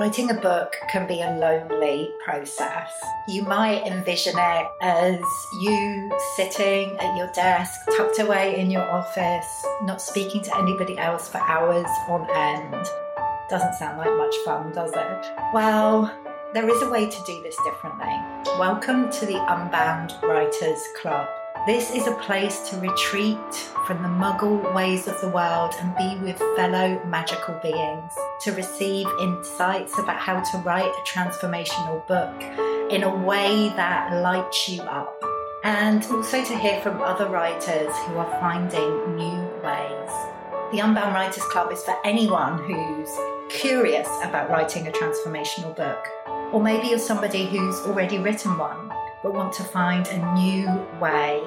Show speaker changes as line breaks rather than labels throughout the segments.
Writing a book can be a lonely process. You might envision it as you sitting at your desk, tucked away in your office, not speaking to anybody else for hours on end. Doesn't sound like much fun, does it? Well, there is a way to do this differently. Welcome to the Unbound Writers Club. This is a place to retreat from the muggle ways of the world and be with fellow magical beings, to receive insights about how to write a transformational book in a way that lights you up, and also to hear from other writers who are finding new ways. The Unbound Writers Club is for anyone who's curious about writing a transformational book, or maybe you're somebody who's already written one but want to find a new way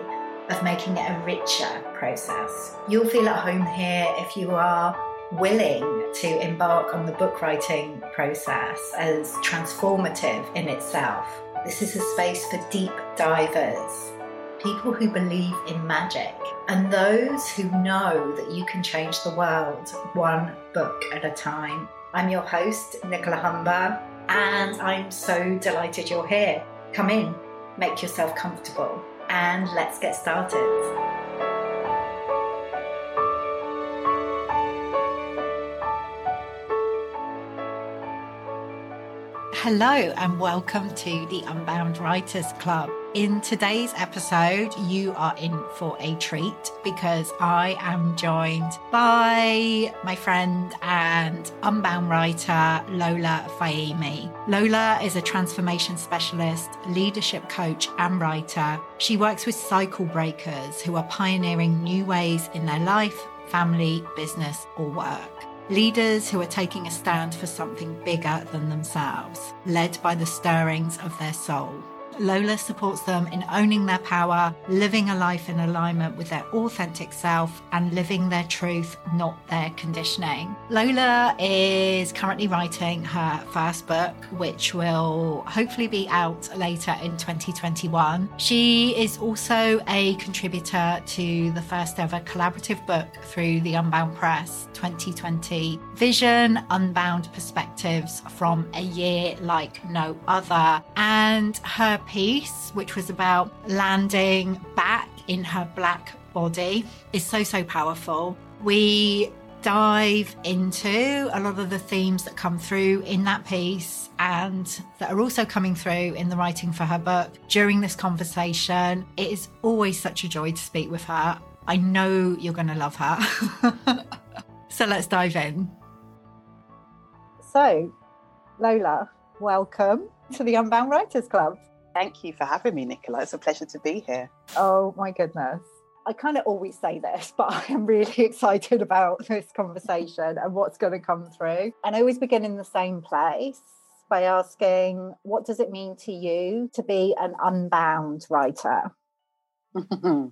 of making it a richer process. You'll feel at home here if you are willing to embark on the book writing process as transformative in itself. This is a space for deep divers, people who believe in magic, and those who know that you can change the world one book at a time. I'm your host, Nicola Humber, and I'm so delighted you're here. Come in make yourself comfortable, and let's get started. Hello, and welcome to the Unbound Writers Club. In today's episode, you are in for a treat because I am joined by my friend and unbound writer Lola Fayemi. Lola is a transformation specialist, leadership coach, and writer. She works with cycle breakers who are pioneering new ways in their life, family, business, or work. Leaders who are taking a stand for something bigger than themselves, led by the stirrings of their soul. Lola supports them in owning their power, living a life in alignment with their authentic self, and living their truth, not their conditioning. Lola is currently writing her first book, which will hopefully be out later in 2021. She is also a contributor to the first ever collaborative book through the Unbound Press 2020 Vision Unbound Perspectives from a Year Like No Other. And her piece, which was about landing back in her black body, is so, so powerful. We dive into a lot of the themes that come through in that piece and that are also coming through in the writing for her book during this conversation. It is always such a joy to speak with her. I know you're going to love her. so let's dive in. So, Lola, welcome to the Unbound Writers Club.
Thank you for having me, Nicola. It's a pleasure to be here.
Oh, my goodness. I kind of always say this, but I am really excited about this conversation and what's going to come through. And I always begin in the same place by asking, what does it mean to you to be an unbound writer?
so,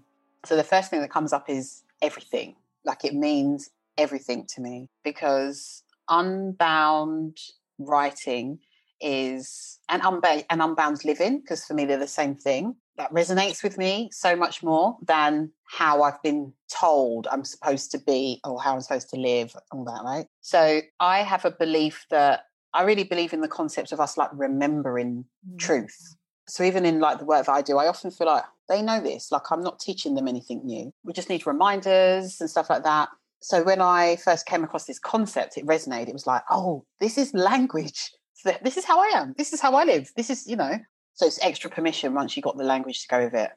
the first thing that comes up is everything. Like, it means everything to me because unbound writing is an, unbound and unbound living because for me they're the same thing that resonates with me so much more than how I've been told I'm supposed to be or how I'm supposed to live, all that, right? So I have a belief that I really believe in the concept of us like remembering mm. truth. So even in like the work that I do, I often feel like they know this, like I'm not teaching them anything new. We just need reminders and stuff like that. So when I first came across this concept, it resonated. It was like, oh, this is language this is how I am. This is how I live. This is, you know, so it's extra permission once you got the language to go with it.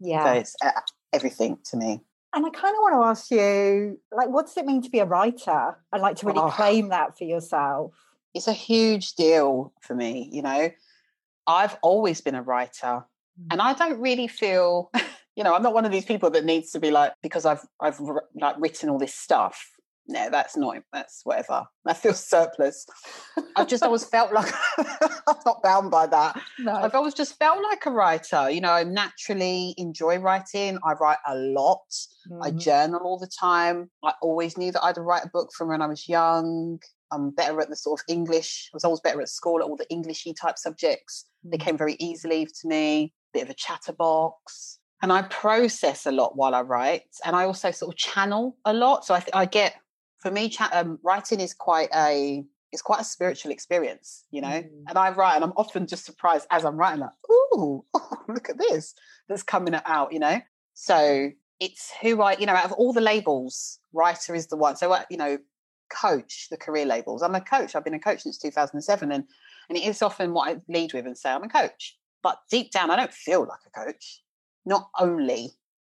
Yeah.
So it's uh, everything to me.
And I kind of want to ask you, like, what does it mean to be a writer? I'd like to really oh, claim that for yourself.
It's a huge deal for me, you know. I've always been a writer, mm. and I don't really feel, you know, I'm not one of these people that needs to be like because I've I've like written all this stuff no, that's not, that's whatever. I feel surplus. I've just always felt like I'm not bound by that. No. I've always just felt like a writer. You know, I naturally enjoy writing. I write a lot. Mm-hmm. I journal all the time. I always knew that I'd write a book from when I was young. I'm better at the sort of English. I was always better at school at all the Englishy type subjects. Mm-hmm. They came very easily to me. Bit of a chatterbox and I process a lot while I write, and I also sort of channel a lot. So I, th- I get for me, chat, um, writing is quite a it's quite a spiritual experience, you know. Mm. And I write, and I'm often just surprised as I'm writing, like, ooh, oh, look at this that's coming out, you know. So it's who I, you know, out of all the labels, writer is the one. So, uh, you know, coach, the career labels. I'm a coach. I've been a coach since 2007, and and it is often what I lead with and say I'm a coach. But deep down, I don't feel like a coach. Not only,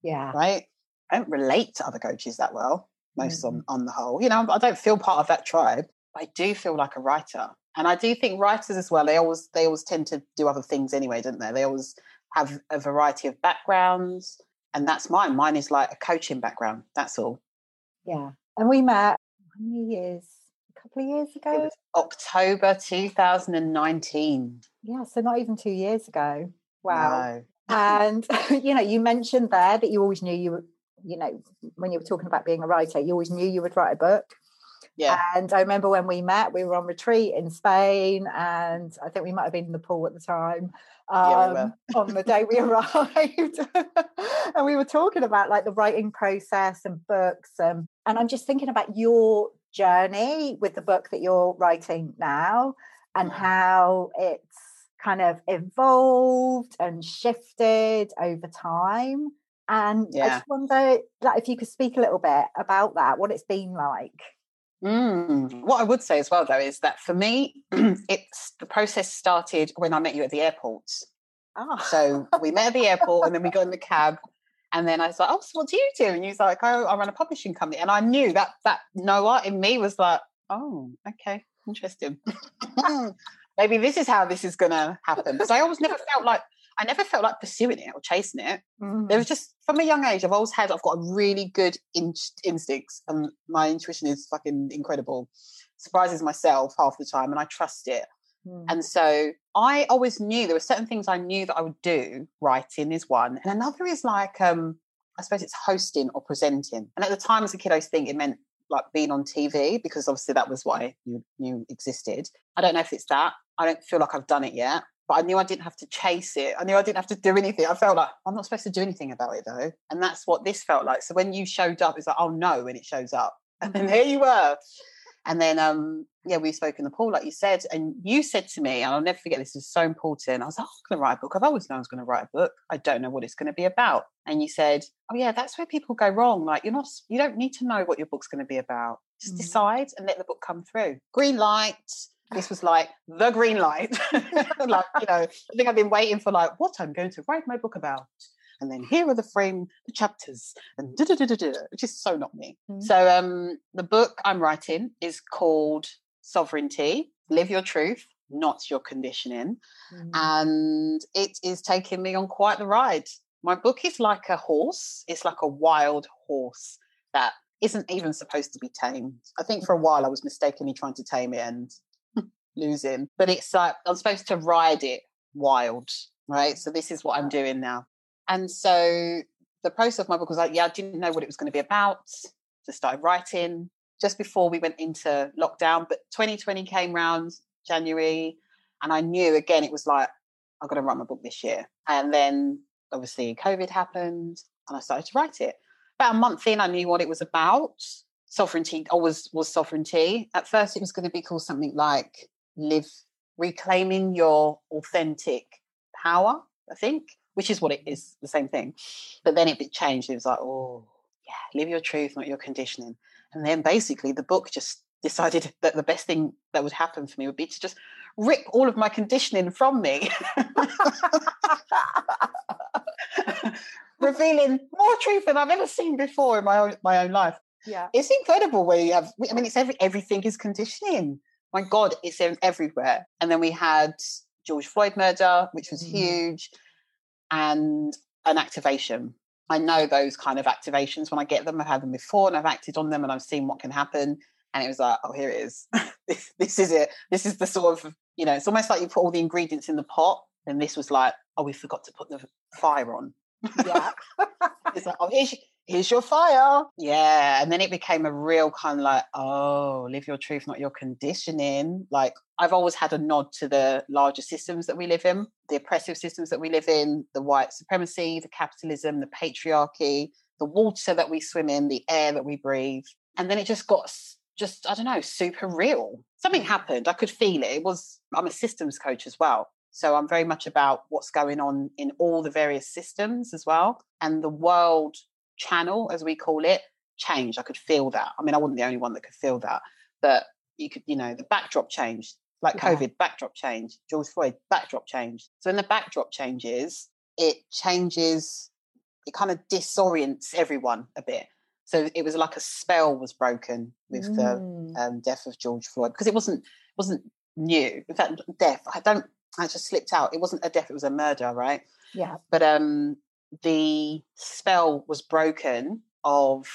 yeah,
right. I don't relate to other coaches that well, most mm-hmm. on on the whole. You know, I don't feel part of that tribe. I do feel like a writer, and I do think writers as well. They always they always tend to do other things anyway, don't they? They always have a variety of backgrounds, and that's mine. Mine is like a coaching background. That's all.
Yeah, and we met how many years? A couple of years ago?
October 2019.
Yeah, so not even two years ago. Wow. No. and, you know, you mentioned there that you always knew you were, you know, when you were talking about being a writer, you always knew you would write a book.
Yeah.
And I remember when we met, we were on retreat in Spain, and I think we might have been in the pool at the time. Um, yeah, we on the day we arrived, and we were talking about like the writing process and books, and and I'm just thinking about your journey with the book that you're writing now, and how it's kind of evolved and shifted over time. And yeah. I just wonder, like, if you could speak a little bit about that, what it's been like.
Mm. What I would say as well, though, is that for me, it's the process started when I met you at the airport. Oh. So we met at the airport, and then we got in the cab, and then I was like, "Oh, so what do you do?" And you was like, "Oh, I run a publishing company." And I knew that that Noah in me was like, "Oh, okay, interesting. Maybe this is how this is going to happen." Because I always never felt like I never felt like pursuing it or chasing it. Mm. There was just from a young age, I've always had, I've got a really good in- instincts, and my intuition is fucking incredible. Surprises myself half the time, and I trust it. Mm. And so I always knew there were certain things I knew that I would do. Writing is one, and another is like, um, I suppose it's hosting or presenting. And at the time, as a kid, I was thinking it meant like being on TV because obviously that was why knew, knew existed. I don't know if it's that. I don't feel like I've done it yet but I knew I didn't have to chase it. I knew I didn't have to do anything. I felt like I'm not supposed to do anything about it though. And that's what this felt like. So when you showed up, it's like, oh no, when it shows up. And then here you were. And then um, yeah, we spoke in the pool, like you said, and you said to me, and I'll never forget this is so important. I was like, oh, I'm gonna write a book. I've always known I was gonna write a book. I don't know what it's gonna be about. And you said, Oh yeah, that's where people go wrong. Like you're not you don't need to know what your book's gonna be about. Just mm. decide and let the book come through. Green light, this was like the green light. like, you know, I think I've been waiting for like what I'm going to write my book about. And then here are the frame, the chapters, and da da da da da, which is so not me. Mm-hmm. So um the book I'm writing is called Sovereignty, Live Your Truth, Not Your Conditioning. Mm-hmm. And it is taking me on quite the ride. My book is like a horse, it's like a wild horse that isn't even supposed to be tamed. I think for a while I was mistakenly trying to tame it and losing. But it's like I'm supposed to ride it wild, right? So this is what I'm doing now. And so the process of my book was like, yeah, I didn't know what it was going to be about. Just started writing just before we went into lockdown. But 2020 came round January, and I knew again it was like I'm going to write my book this year. And then obviously COVID happened, and I started to write it. About a month in, I knew what it was about. Sovereignty always was sovereignty. At first, it was going to be called something like live reclaiming your authentic power, I think, which is what it mm-hmm. is, the same thing. But then it changed. It was like, oh, yeah, live your truth, not your conditioning. And then basically the book just decided that the best thing that would happen for me would be to just rip all of my conditioning from me. Revealing more truth than I've ever seen before in my own my own life.
Yeah.
It's incredible where you have I mean it's every everything is conditioning my God, it's in everywhere. And then we had George Floyd murder, which was mm. huge, and an activation. I know those kind of activations when I get them. I've had them before and I've acted on them and I've seen what can happen. And it was like, oh, here it is. this, this is it. This is the sort of, you know, it's almost like you put all the ingredients in the pot. And this was like, oh, we forgot to put the fire on.
Yeah.
it's like, oh, here's, here's your fire. Yeah. And then it became a real kind of like, oh, live your truth, not your conditioning. Like I've always had a nod to the larger systems that we live in, the oppressive systems that we live in, the white supremacy, the capitalism, the patriarchy, the water that we swim in, the air that we breathe. And then it just got just, I don't know, super real. Something mm. happened. I could feel it. It was, I'm a systems coach as well. So I'm very much about what's going on in all the various systems as well. And the world channel, as we call it, changed. I could feel that. I mean, I wasn't the only one that could feel that, but you could, you know, the backdrop changed. Like yeah. COVID, backdrop changed. George Floyd, backdrop changed. So when the backdrop changes, it changes, it kind of disorients everyone a bit. So it was like a spell was broken with mm. the um, death of George Floyd because it wasn't wasn't new. In fact, death. I don't. I just slipped out. It wasn't a death. It was a murder, right?
Yeah.
But um, the spell was broken of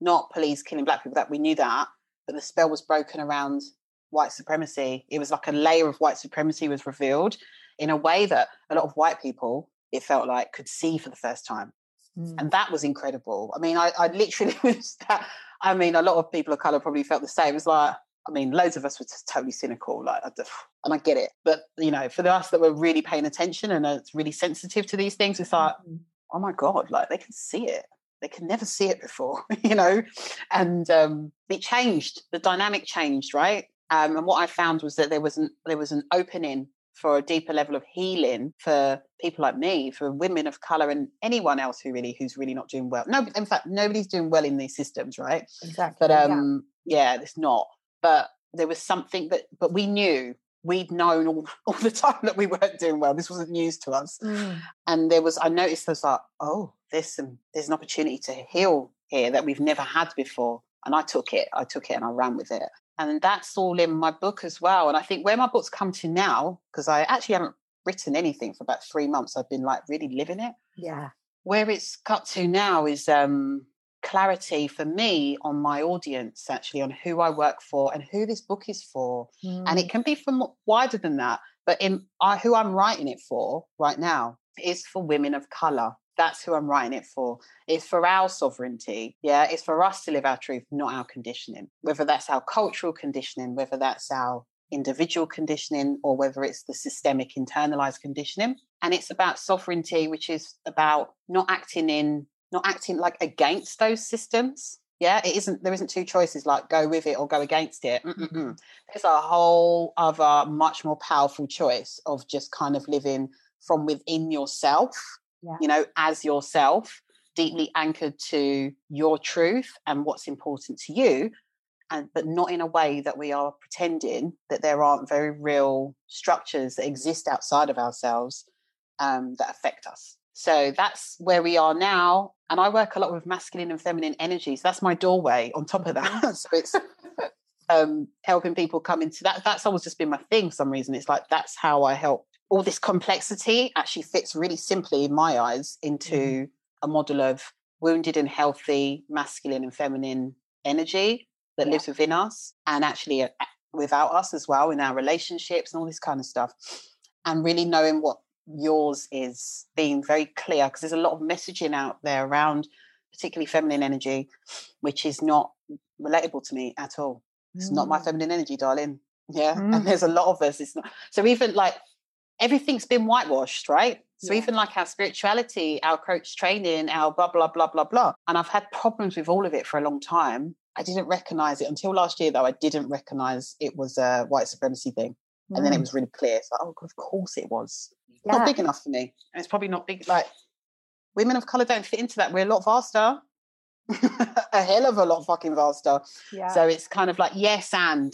not police killing black people. That we knew that, but the spell was broken around white supremacy. It was like a layer of white supremacy was revealed in a way that a lot of white people, it felt like, could see for the first time. Mm. And that was incredible. I mean, I, I literally was that. I mean, a lot of people of color probably felt the same. It was like, I mean, loads of us were just totally cynical, like, and I get it. But you know, for us that were really paying attention and are really sensitive to these things, it's like, mm. Oh my god, like they can see it. They can never see it before, you know. And um, it changed. The dynamic changed, right? Um, and what I found was that there was an there was an opening for a deeper level of healing for people like me, for women of color, and anyone else who really who's really not doing well. No, in fact, nobody's doing well in these systems, right?
Exactly.
But um, yeah, yeah it's not. But there was something that, but we knew we'd known all, all the time that we weren't doing well. This wasn't news to us. Mm. And there was, I noticed, I was like, oh, there's some, there's an opportunity to heal here that we've never had before. And I took it, I took it and I ran with it and that's all in my book as well and i think where my book's come to now because i actually haven't written anything for about three months i've been like really living it
yeah
where it's cut to now is um clarity for me on my audience actually on who i work for and who this book is for mm. and it mm. can be from wider than that but in uh, who i'm writing it for right now is for women of color that's who I'm writing it for. It's for our sovereignty. Yeah. It's for us to live our truth, not our conditioning. Whether that's our cultural conditioning, whether that's our individual conditioning, or whether it's the systemic internalized conditioning. And it's about sovereignty, which is about not acting in, not acting like against those systems. Yeah, it isn't. There isn't two choices like go with it or go against it. Mm-mm-mm. There's a whole other, much more powerful choice of just kind of living from within yourself yeah. you know, as yourself, deeply anchored to your truth and what's important to you, and but not in a way that we are pretending that there aren't very real structures that exist outside of ourselves um, that affect us. So that's where we are now. And I work a lot with masculine and feminine energies. That's my doorway on top of that. so it's um, helping people come into that. That's always just been my thing for some reason. It's like that's how I help all this complexity actually fits really simply in my eyes into mm-hmm. a model of wounded and healthy masculine and feminine energy that yeah. lives within us and actually uh, without us as well in our relationships and all this kind of stuff and really knowing what yours is being very clear because there's a lot of messaging out there around particularly feminine energy which is not relatable to me at all it's mm. not my mm. feminine energy darling yeah mm. and there's a lot of us it's not so even like everything's been whitewashed, right? So yeah. even like our spirituality, our coach training, our blah blah blah blah blah. And I've had problems with all of it for a long time. I didn't recognize it until last year, though. I didn't recognize it was a white supremacy thing, and then it mm. was really clear. It's like, oh, of course it was. Yeah. Not big enough for me, and it's probably not big. Like women of color don't fit into that. We're a lot vaster, a hell of a lot fucking vaster. Yeah. So it's kind of like yes and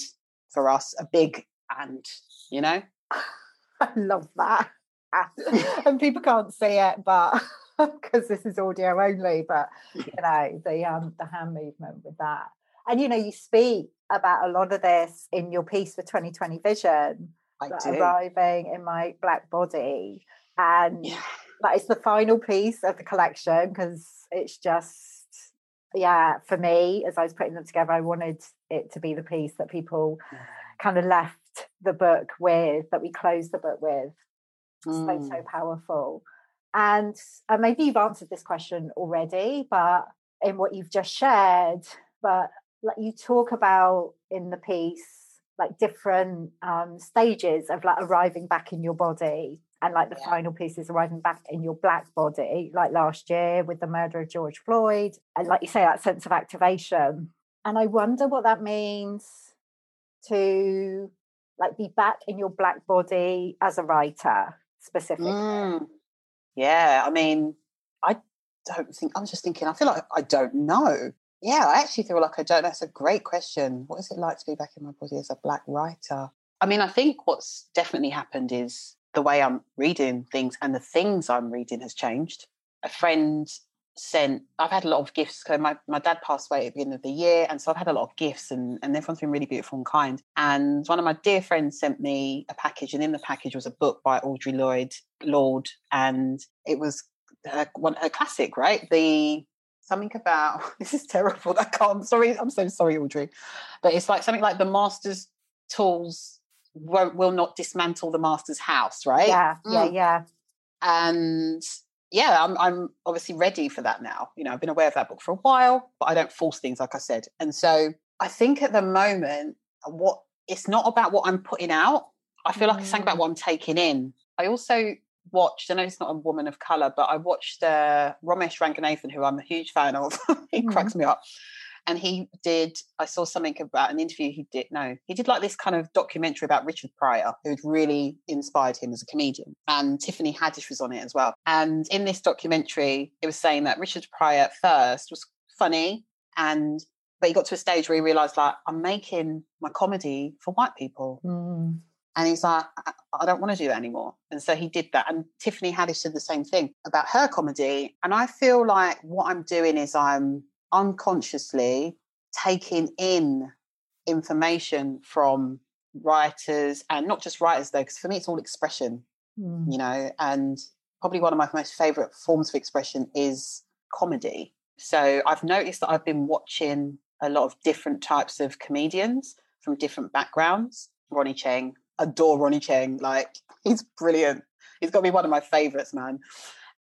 for us, a big and, you know.
I love that. and people can't see it, but because this is audio only, but you know, the um the hand movement with that. And you know, you speak about a lot of this in your piece for 2020 Vision, arriving in my black body. And yeah. that is the final piece of the collection because it's just yeah, for me, as I was putting them together, I wanted it to be the piece that people kind of left the book with, that we closed the book with. Mm. So, so powerful. And uh, maybe you've answered this question already, but in what you've just shared, but like you talk about in the piece, like different um, stages of like arriving back in your body and like the yeah. final piece is arriving back in your black body like last year with the murder of george floyd and like you say that sense of activation And I wonder what that means to like be back in your black body as a writer specifically. Mm.
Yeah, I mean, I don't think I'm just thinking, I feel like I don't know. Yeah, I actually feel like I don't. That's a great question. What is it like to be back in my body as a black writer? I mean, I think what's definitely happened is the way I'm reading things and the things I'm reading has changed. A friend sent I've had a lot of gifts. because my, my dad passed away at the end of the year. And so I've had a lot of gifts and, and everyone's been really beautiful and kind. And one of my dear friends sent me a package, and in the package was a book by Audre Lloyd Lorde. And it was her, one, her classic, right? The something about this is terrible. I can't I'm sorry, I'm so sorry, Audre. But it's like something like the master's tools won't will not dismantle the master's house, right?
Yeah, yeah, mm. yeah.
And yeah, I'm, I'm obviously ready for that now. You know, I've been aware of that book for a while, but I don't force things, like I said. And so I think at the moment, what it's not about what I'm putting out. I feel like it's something about mm. what I'm taking in. I also watched, I know it's not a woman of color, but I watched uh, Romesh Ranganathan, who I'm a huge fan of. he mm. cracks me up and he did i saw something about an interview he did no he did like this kind of documentary about richard pryor who'd really inspired him as a comedian and tiffany haddish was on it as well and in this documentary it was saying that richard pryor at first was funny and but he got to a stage where he realized like i'm making my comedy for white people mm. And he's like, I, I don't want to do that anymore. And so he did that. And Tiffany Haddish did the same thing about her comedy. And I feel like what I'm doing is I'm unconsciously taking in information from writers and not just writers though because for me it's all expression mm. you know and probably one of my most favorite forms of expression is comedy so i've noticed that i've been watching a lot of different types of comedians from different backgrounds ronnie chieng adore Ronnie chieng like he's brilliant he's got to be one of my favorites man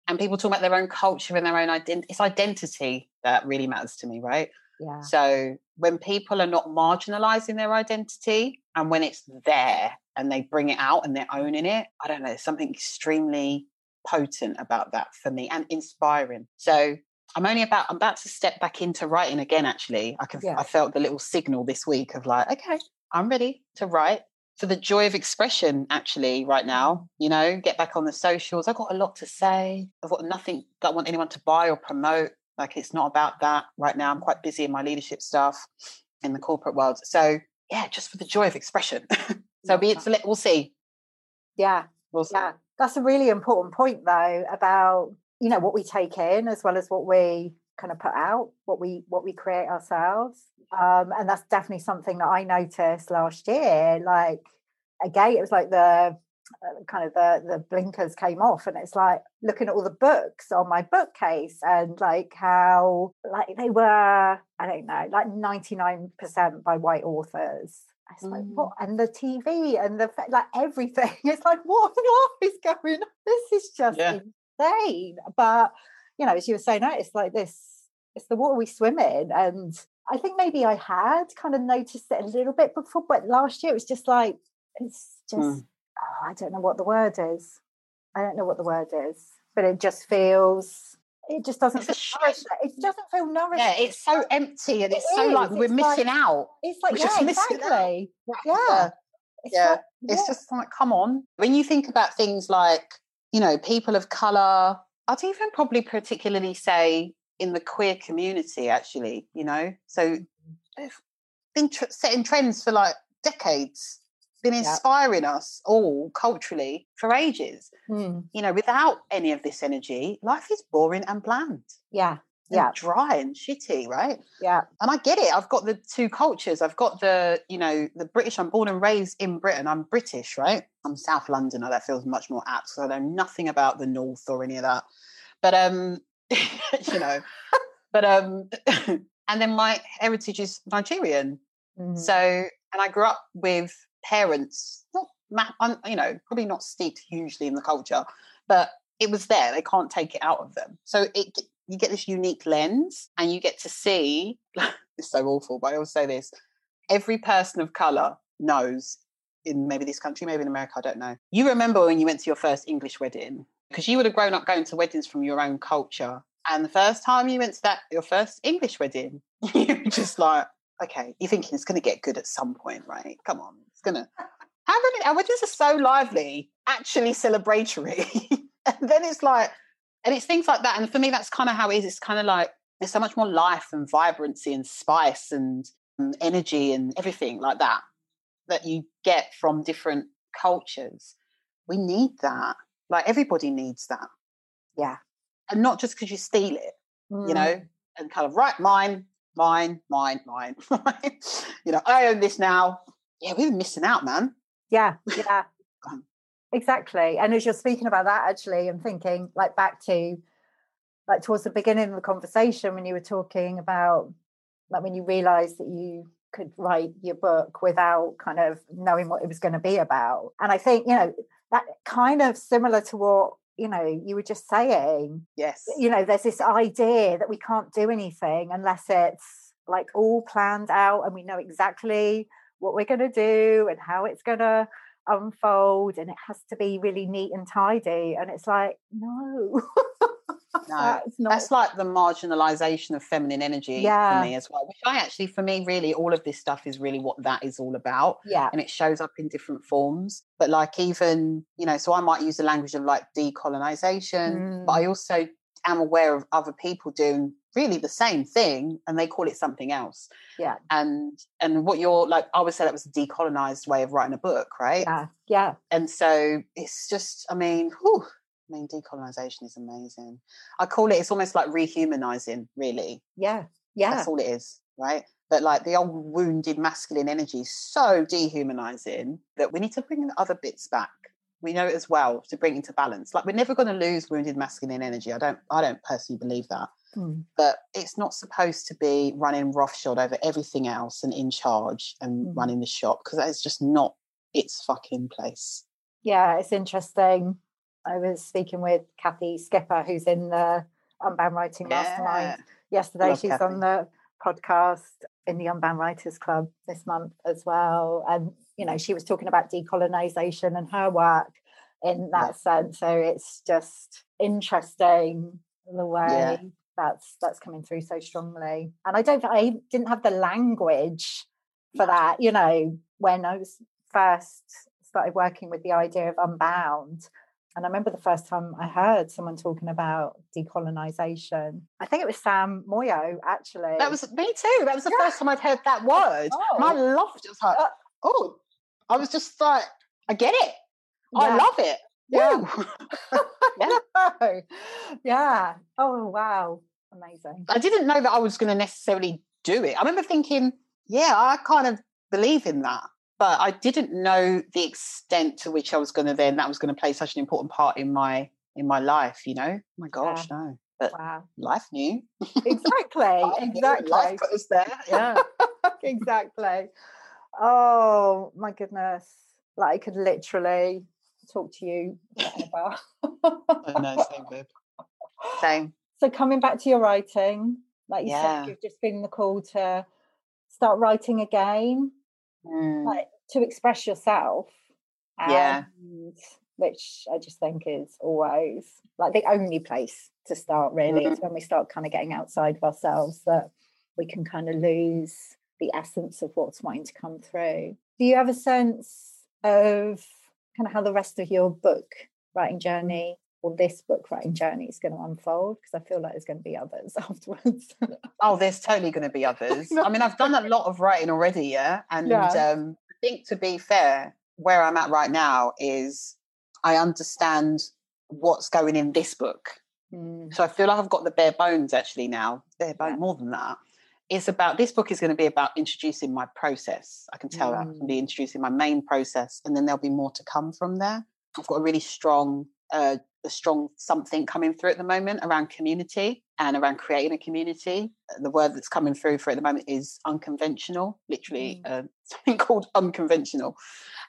and people talk about their own culture and their own identity. It's identity that really matters to me, right?
Yeah.
So when people are not marginalizing their identity and when it's there and they bring it out and they're owning it, I don't know, there's something extremely potent about that for me and inspiring. So I'm only about I'm about to step back into writing again actually. I can yeah. I felt the little signal this week of like, okay, I'm ready to write for the joy of expression actually right now mm. you know get back on the socials. I've got a lot to say. I've got nothing that i want anyone to buy or promote. Like it's not about that right now. I'm quite busy in my leadership stuff in the corporate world. So yeah just for the joy of expression. So be it so let, we'll see.
Yeah. We'll see. yeah. That's a really important point though about you know what we take in as well as what we kind of put out what we what we create ourselves um, and that's definitely something that i noticed last year like again it was like the uh, kind of the the blinkers came off and it's like looking at all the books on my bookcase and like how like they were i don't know like 99% by white authors it's like mm. what and the tv and the like everything it's like what, what is going on this is just yeah. insane but you know as you were saying it's like this it's the water we swim in. And I think maybe I had kind of noticed it a little bit before, but last year it was just like, it's just, mm. oh, I don't know what the word is. I don't know what the word is, but it just feels, it just doesn't feel nourished. It doesn't feel nourished.
Yeah, it's so empty and it's it so is. like we're it's missing like, out.
It's like, we're yeah, exactly. Yeah.
Yeah. It's, yeah. Like, it's just like, come on. When you think about things like, you know, people of color, I'd even probably particularly say in the queer community, actually, you know. So they've been tr- setting trends for like decades, been inspiring yep. us all culturally for ages. Mm. You know, without any of this energy, life is boring and bland.
Yeah. Yeah.
Dry and shitty, right?
Yeah.
And I get it. I've got the two cultures. I've got the, you know, the British. I'm born and raised in Britain. I'm British, right? I'm South Londoner. That feels much more apt. So I know nothing about the North or any of that. But um, you know. but um, and then my heritage is Nigerian. Mm-hmm. So, and I grew up with parents, not map, you know, probably not steeped hugely in the culture, but it was there. They can't take it out of them. So it you get this unique lens, and you get to see. it's so awful, but I always say this: every person of color knows in maybe this country, maybe in America, I don't know. You remember when you went to your first English wedding because you would have grown up going to weddings from your own culture. And the first time you went to that, your first English wedding, you were just like, okay, you're thinking it's going to get good at some point, right? Come on, it's going to. How many? Our weddings are so lively, actually celebratory, and then it's like, and it's things like that. And for me, that's kind of how it is. It's kind of like there's so much more life and vibrancy and spice and, and energy and everything like that that you get from different cultures. We need that. Like everybody needs that.
Yeah.
And not just because you steal it, mm. you know, and kind of, right, mine, mine, mine, mine. you know, I own this now. Yeah, we're missing out, man.
Yeah, yeah. exactly. And as you're speaking about that, actually, I'm thinking like back to like towards the beginning of the conversation when you were talking about like when you realized that you could write your book without kind of knowing what it was going to be about. And I think, you know, that kind of similar to what, you know, you were just saying.
Yes.
You know, there's this idea that we can't do anything unless it's like all planned out and we know exactly what we're going to do and how it's going to unfold and it has to be really neat and tidy. And it's like, no.
no, that's, not... that's, like the marginalization of feminine energy yeah. for me as well. Which I actually, for me, really, all of this stuff is really what that is all about.
Yeah,
and it shows up in different forms. But like even you know, so I might use the language of like decolonization, mm. but I mm. also am aware of other people doing really the same thing and they call it something else
yeah
and and what you're like i would say that was a decolonized way of writing a book right
yeah yeah
and so it's just i mean whew, I mean, decolonization is amazing. I call it, it's almost like rehumanizing, really.
Yeah. Yeah.
That's all it is, right? But like the old wounded masculine energy is so dehumanizing that we need to bring the other bits back. We know it as well to bring into balance. Like we're never going to lose wounded masculine energy. I don't, I don't personally believe that. Mm. But it's not supposed to be running roughshod over everything else and in charge and mm. running the shop because that is just not its fucking place.
Yeah, it's interesting I was speaking with Kathy Skipper, who's in the Unbound Writing yeah. Mastermind yesterday. Love She's Kathy. on the podcast in the Unbound Writers Club this month as well. And, you know, she was talking about decolonization and her work in that yeah. sense. So it's just interesting the way yeah. that's that's coming through so strongly. And I don't I didn't have the language for that, you know, when I was first started working with the idea of Unbound and I remember the first time I heard someone talking about decolonization. I think it was Sam Moyo, actually.
That was me too. That was the yeah. first time I'd heard that word. Oh. My love just like, uh, oh, I was just like, I get it. Yeah. I love it.
Yeah. yeah. yeah. Oh, wow. Amazing.
I didn't know that I was going to necessarily do it. I remember thinking, yeah, I kind of believe in that but I didn't know the extent to which I was going to then that was going to play such an important part in my in my life. You know, oh my gosh, yeah. no. But wow. life knew.
Exactly. exactly.
Life put us there.
Yeah. exactly. Oh my goodness. Like I could literally talk to you
forever. I know, same babe. Same.
So coming back to your writing, like you yeah. said, you've just been the call to start writing again mm. like to express yourself.
yeah.
Which I just think is always like the only place to start, really. Mm-hmm. It's when we start kind of getting outside of ourselves that we can kind of lose the essence of what's wanting to come through. Do you have a sense of kind of how the rest of your book writing journey or this book writing journey is going to unfold because I feel like there's going to be others afterwards.
oh, there's totally going to be others. I mean, I've done a lot of writing already, yeah. And yeah. Um, I think to be fair, where I'm at right now is I understand what's going in this book. Mm. So I feel like I've got the bare bones actually now. Bare bone, yeah. more than that. It's about this book is going to be about introducing my process. I can tell mm. that I can be introducing my main process, and then there'll be more to come from there. I've got a really strong uh, a strong something coming through at the moment around community and around creating a community. The word that's coming through for at the moment is unconventional, literally mm. uh, something called unconventional,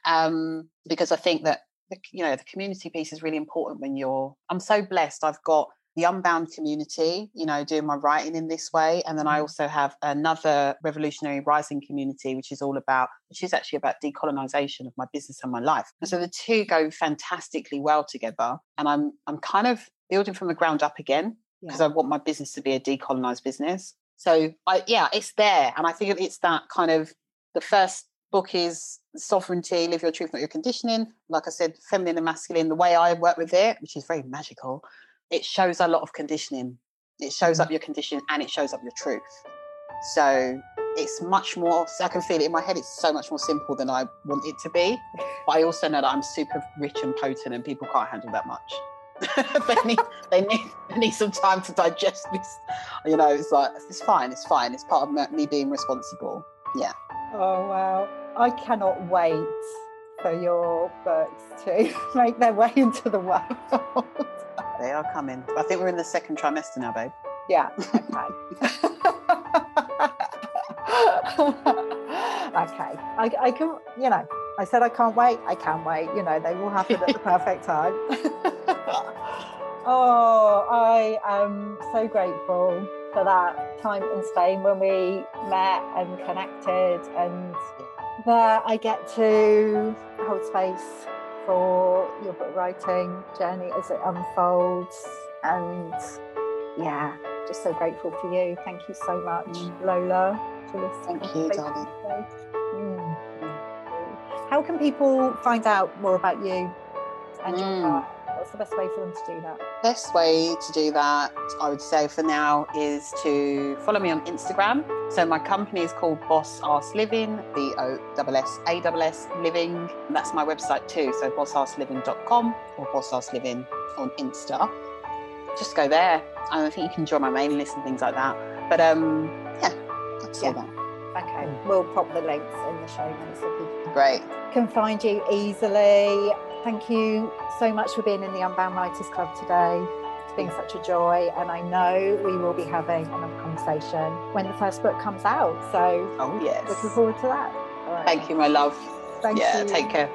um, because I think that the, you know the community piece is really important when you're. I'm so blessed. I've got the Unbound community, you know, doing my writing in this way. And then I mm. also have another Revolutionary Rising community, which is all about, which is actually about decolonization of my business and my life. And so the two go fantastically well together. And I'm I'm kind of building from the ground up again because yeah. I want my business to be a decolonized business. So I yeah, it's there, and I think it's that kind of the first book is sovereignty, live your truth, not your conditioning. Like I said, feminine and masculine. The way I work with it, which is very magical, it shows a lot of conditioning. It shows up mm-hmm. your condition and it shows up your truth. So it's much more. I can feel it in my head. It's so much more simple than I want it to be. But I also know that I'm super rich and potent, and people can't handle that much. they need they need they need some time to digest this. You know, it's like it's fine, it's fine. It's part of me being responsible. Yeah.
Oh wow! I cannot wait for your books to make their way into the world.
They are coming. I think we're in the second trimester now, babe.
Yeah. Okay. okay. I, I can, you know, I said I can't wait. I can't wait. You know, they will happen at the perfect time. oh, I am so grateful for that time in Spain when we met and connected, and that I get to hold space for your book writing journey as it unfolds. And yeah, just so grateful for you. Thank you so much, mm. Lola,
for this. Thank you, darling. Mm.
How can people find out more about you and your mm. What's the best way for them to do that?
Best way to do that, I would say for now, is to follow me on Instagram. So my company is called Boss Ass Living, B O S S A S S Living. And that's my website too. So bossassliving.com or Boss Ass Living on Insta. Just go there. I think you can join my mailing list and things like that. But um, yeah, that's
yeah. all that. Okay, we'll pop the links in the show notes so people
Great.
can find you easily. Thank you so much for being in the Unbound Writers Club today. It's been such a joy, and I know we will be having another conversation when the first book comes out. So,
oh yes,
looking forward to that.
Right. Thank you, my love. Thank yeah, you. take care.